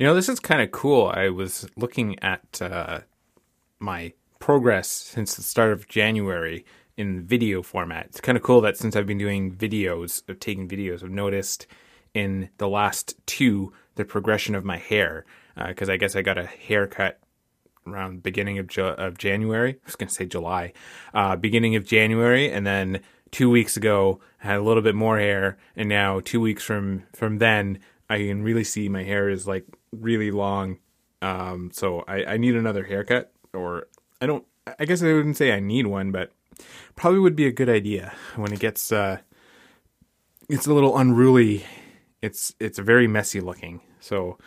You know, this is kind of cool. I was looking at uh, my progress since the start of January in video format. It's kind of cool that since I've been doing videos, of taking videos, I've noticed in the last two the progression of my hair because uh, I guess I got a haircut around beginning of, Ju- of January. I was going to say July, uh, beginning of January, and then two weeks ago I had a little bit more hair, and now two weeks from from then I can really see my hair is like really long. Um, so I, I need another haircut, or I don't. I guess I wouldn't say I need one, but probably would be a good idea when it gets uh, it's a little unruly. It's it's very messy looking. So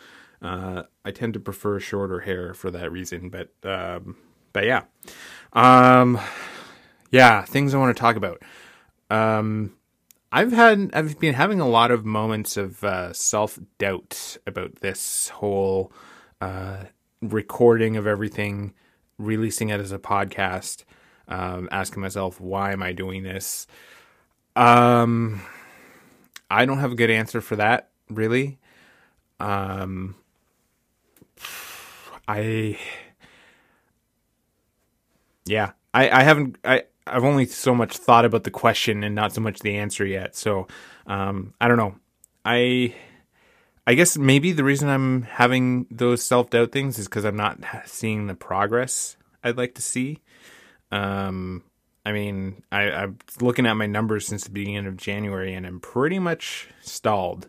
uh, I tend to prefer shorter hair for that reason. But um, but yeah, um, yeah, things I want to talk about. Um, I've had I've been having a lot of moments of uh, self doubt about this whole uh, recording of everything, releasing it as a podcast, um, asking myself why am I doing this. Um, I don't have a good answer for that really. Um, I yeah, I I haven't I I've only so much thought about the question and not so much the answer yet. So um, I don't know. I I guess maybe the reason I'm having those self doubt things is because I'm not seeing the progress I'd like to see. Um, I mean, I, I'm looking at my numbers since the beginning of January, and I'm pretty much stalled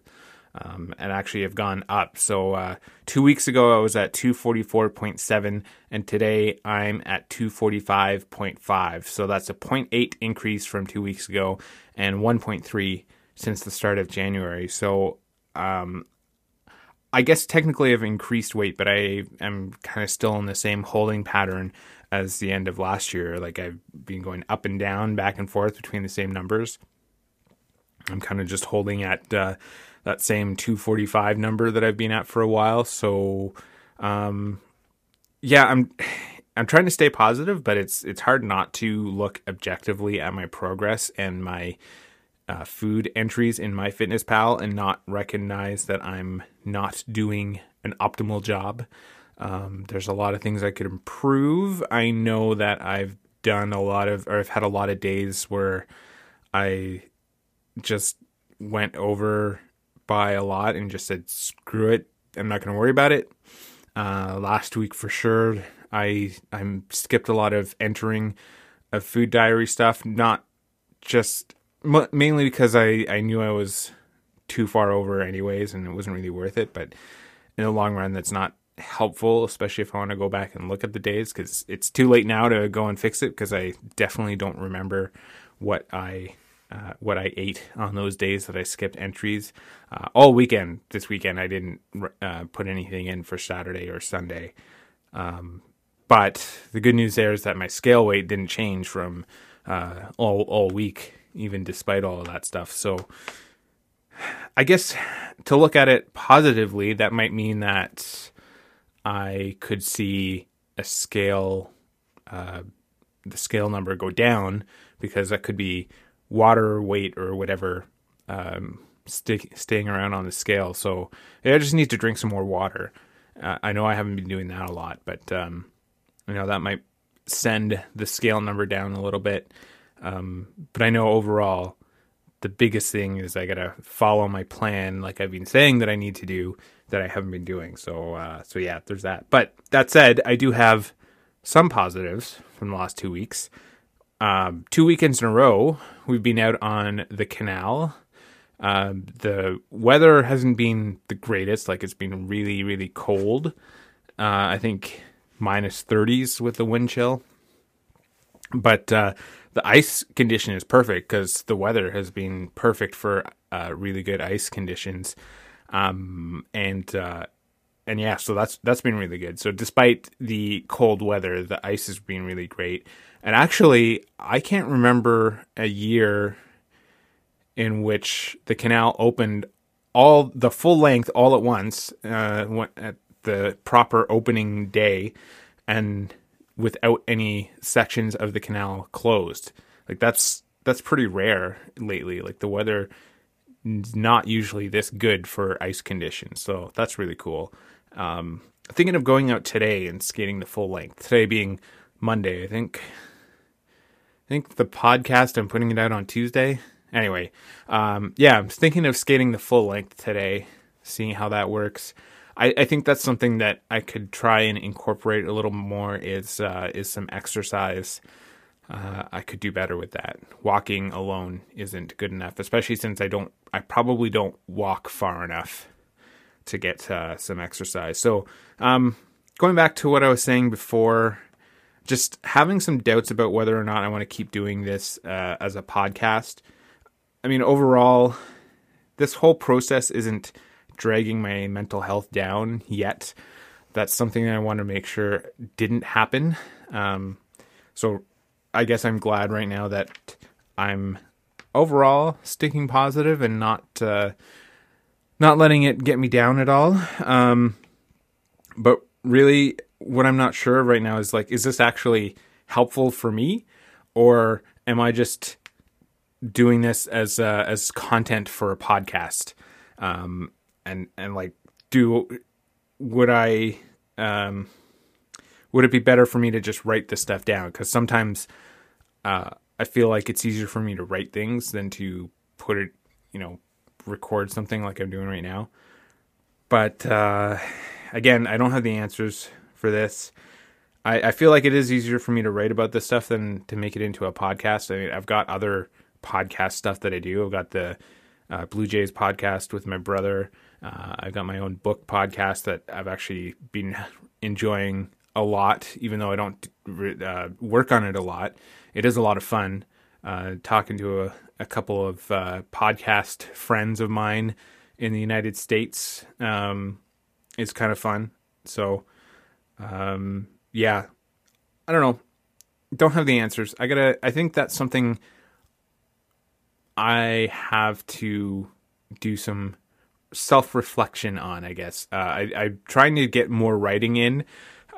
um, and actually have gone up. So uh, two weeks ago I was at 244.7, and today I'm at 245.5. So that's a 0.8 increase from two weeks ago, and 1.3 since the start of January. So um, I guess technically I've increased weight, but I am kind of still in the same holding pattern as the end of last year. Like I've been going up and down, back and forth between the same numbers. I'm kind of just holding at uh, that same 245 number that I've been at for a while. So, um, yeah, I'm I'm trying to stay positive, but it's it's hard not to look objectively at my progress and my uh, food entries in my fitness pal and not recognize that I'm not doing an optimal job. Um, there's a lot of things I could improve. I know that I've done a lot of, or I've had a lot of days where I just went over by a lot and just said, screw it, I'm not going to worry about it. Uh, last week for sure, I I skipped a lot of entering of food diary stuff, not just mainly because I, I knew I was too far over anyways and it wasn't really worth it. But in the long run, that's not helpful, especially if I want to go back and look at the days because it's too late now to go and fix it because I definitely don't remember what I uh, what I ate on those days that I skipped entries. Uh, all weekend, this weekend, I didn't uh, put anything in for Saturday or Sunday. Um, but the good news there is that my scale weight didn't change from uh, all all week, even despite all of that stuff. So, I guess to look at it positively, that might mean that I could see a scale, uh, the scale number go down because that could be water weight or whatever um, stick, staying around on the scale. So I just need to drink some more water. Uh, I know I haven't been doing that a lot, but um, you know that might send the scale number down a little bit. Um, but I know overall, the biggest thing is I gotta follow my plan, like I've been saying that I need to do that I haven't been doing. So, uh, so yeah, there's that. But that said, I do have some positives from the last two weeks um, two weekends in a row, we've been out on the canal. Um, the weather hasn't been the greatest. Like it's been really, really cold. Uh, I think minus 30s with the wind chill. But uh, the ice condition is perfect because the weather has been perfect for uh, really good ice conditions. Um, and uh, and yeah, so that's that's been really good. So despite the cold weather, the ice has been really great. And actually, I can't remember a year in which the canal opened all the full length all at once uh, at the proper opening day and without any sections of the canal closed. Like that's that's pretty rare lately. Like the weather is not usually this good for ice conditions. So that's really cool. Um, thinking of going out today and skating the full length. Today being Monday, I think. I think the podcast I'm putting it out on Tuesday. Anyway, um, yeah, I'm thinking of skating the full length today, seeing how that works. I, I think that's something that I could try and incorporate a little more. Is uh, is some exercise. Uh, I could do better with that. Walking alone isn't good enough, especially since I don't. I probably don't walk far enough to get uh, some exercise. So, um, going back to what I was saying before, just having some doubts about whether or not I want to keep doing this uh, as a podcast. I mean, overall, this whole process isn't dragging my mental health down yet. That's something that I want to make sure didn't happen. Um, so I guess I'm glad right now that I'm overall sticking positive and not uh, not letting it get me down at all. Um, but really, what I'm not sure right now is like, is this actually helpful for me, or am I just doing this as uh, as content for a podcast? Um, and and like, do would I um, would it be better for me to just write this stuff down? Because sometimes uh, I feel like it's easier for me to write things than to put it, you know, record something like I'm doing right now. But uh, again, I don't have the answers for this. I, I feel like it is easier for me to write about this stuff than to make it into a podcast. I mean, I've got other podcast stuff that I do. I've got the uh, Blue Jays podcast with my brother. Uh, I've got my own book podcast that I've actually been enjoying a lot, even though I don't uh, work on it a lot. It is a lot of fun uh, talking to a, a couple of uh, podcast friends of mine in the United States um, is kind of fun. So, um, yeah, I don't know. Don't have the answers. I gotta. I think that's something I have to do some self reflection on. I guess uh, I, I'm trying to get more writing in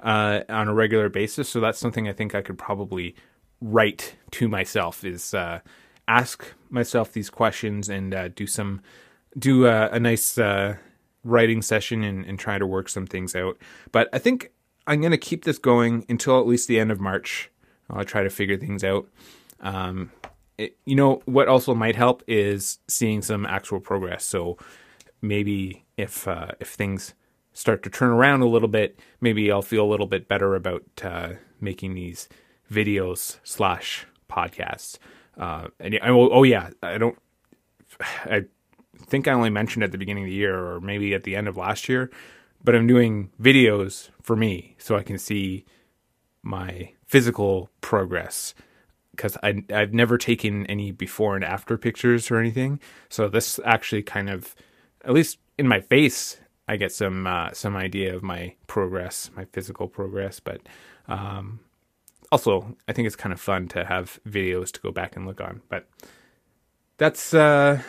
uh, on a regular basis, so that's something I think I could probably write to myself. Is uh, ask myself these questions and uh, do some do a, a nice uh, writing session and, and, try to work some things out. But I think I'm going to keep this going until at least the end of March. I'll try to figure things out. Um, it, you know what also might help is seeing some actual progress. So maybe if uh, if things start to turn around a little bit, maybe I'll feel a little bit better about uh, making these videos slash podcasts. Uh, and I will, oh yeah, I don't, I think I only mentioned at the beginning of the year or maybe at the end of last year, but I'm doing videos for me so I can see my physical progress because I I've never taken any before and after pictures or anything. So this actually kind of, at least in my face, I get some uh, some idea of my progress, my physical progress. But um, also, I think it's kind of fun to have videos to go back and look on. But that's uh,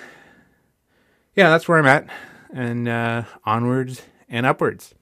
yeah, that's where I'm at, and uh, onwards and upwards.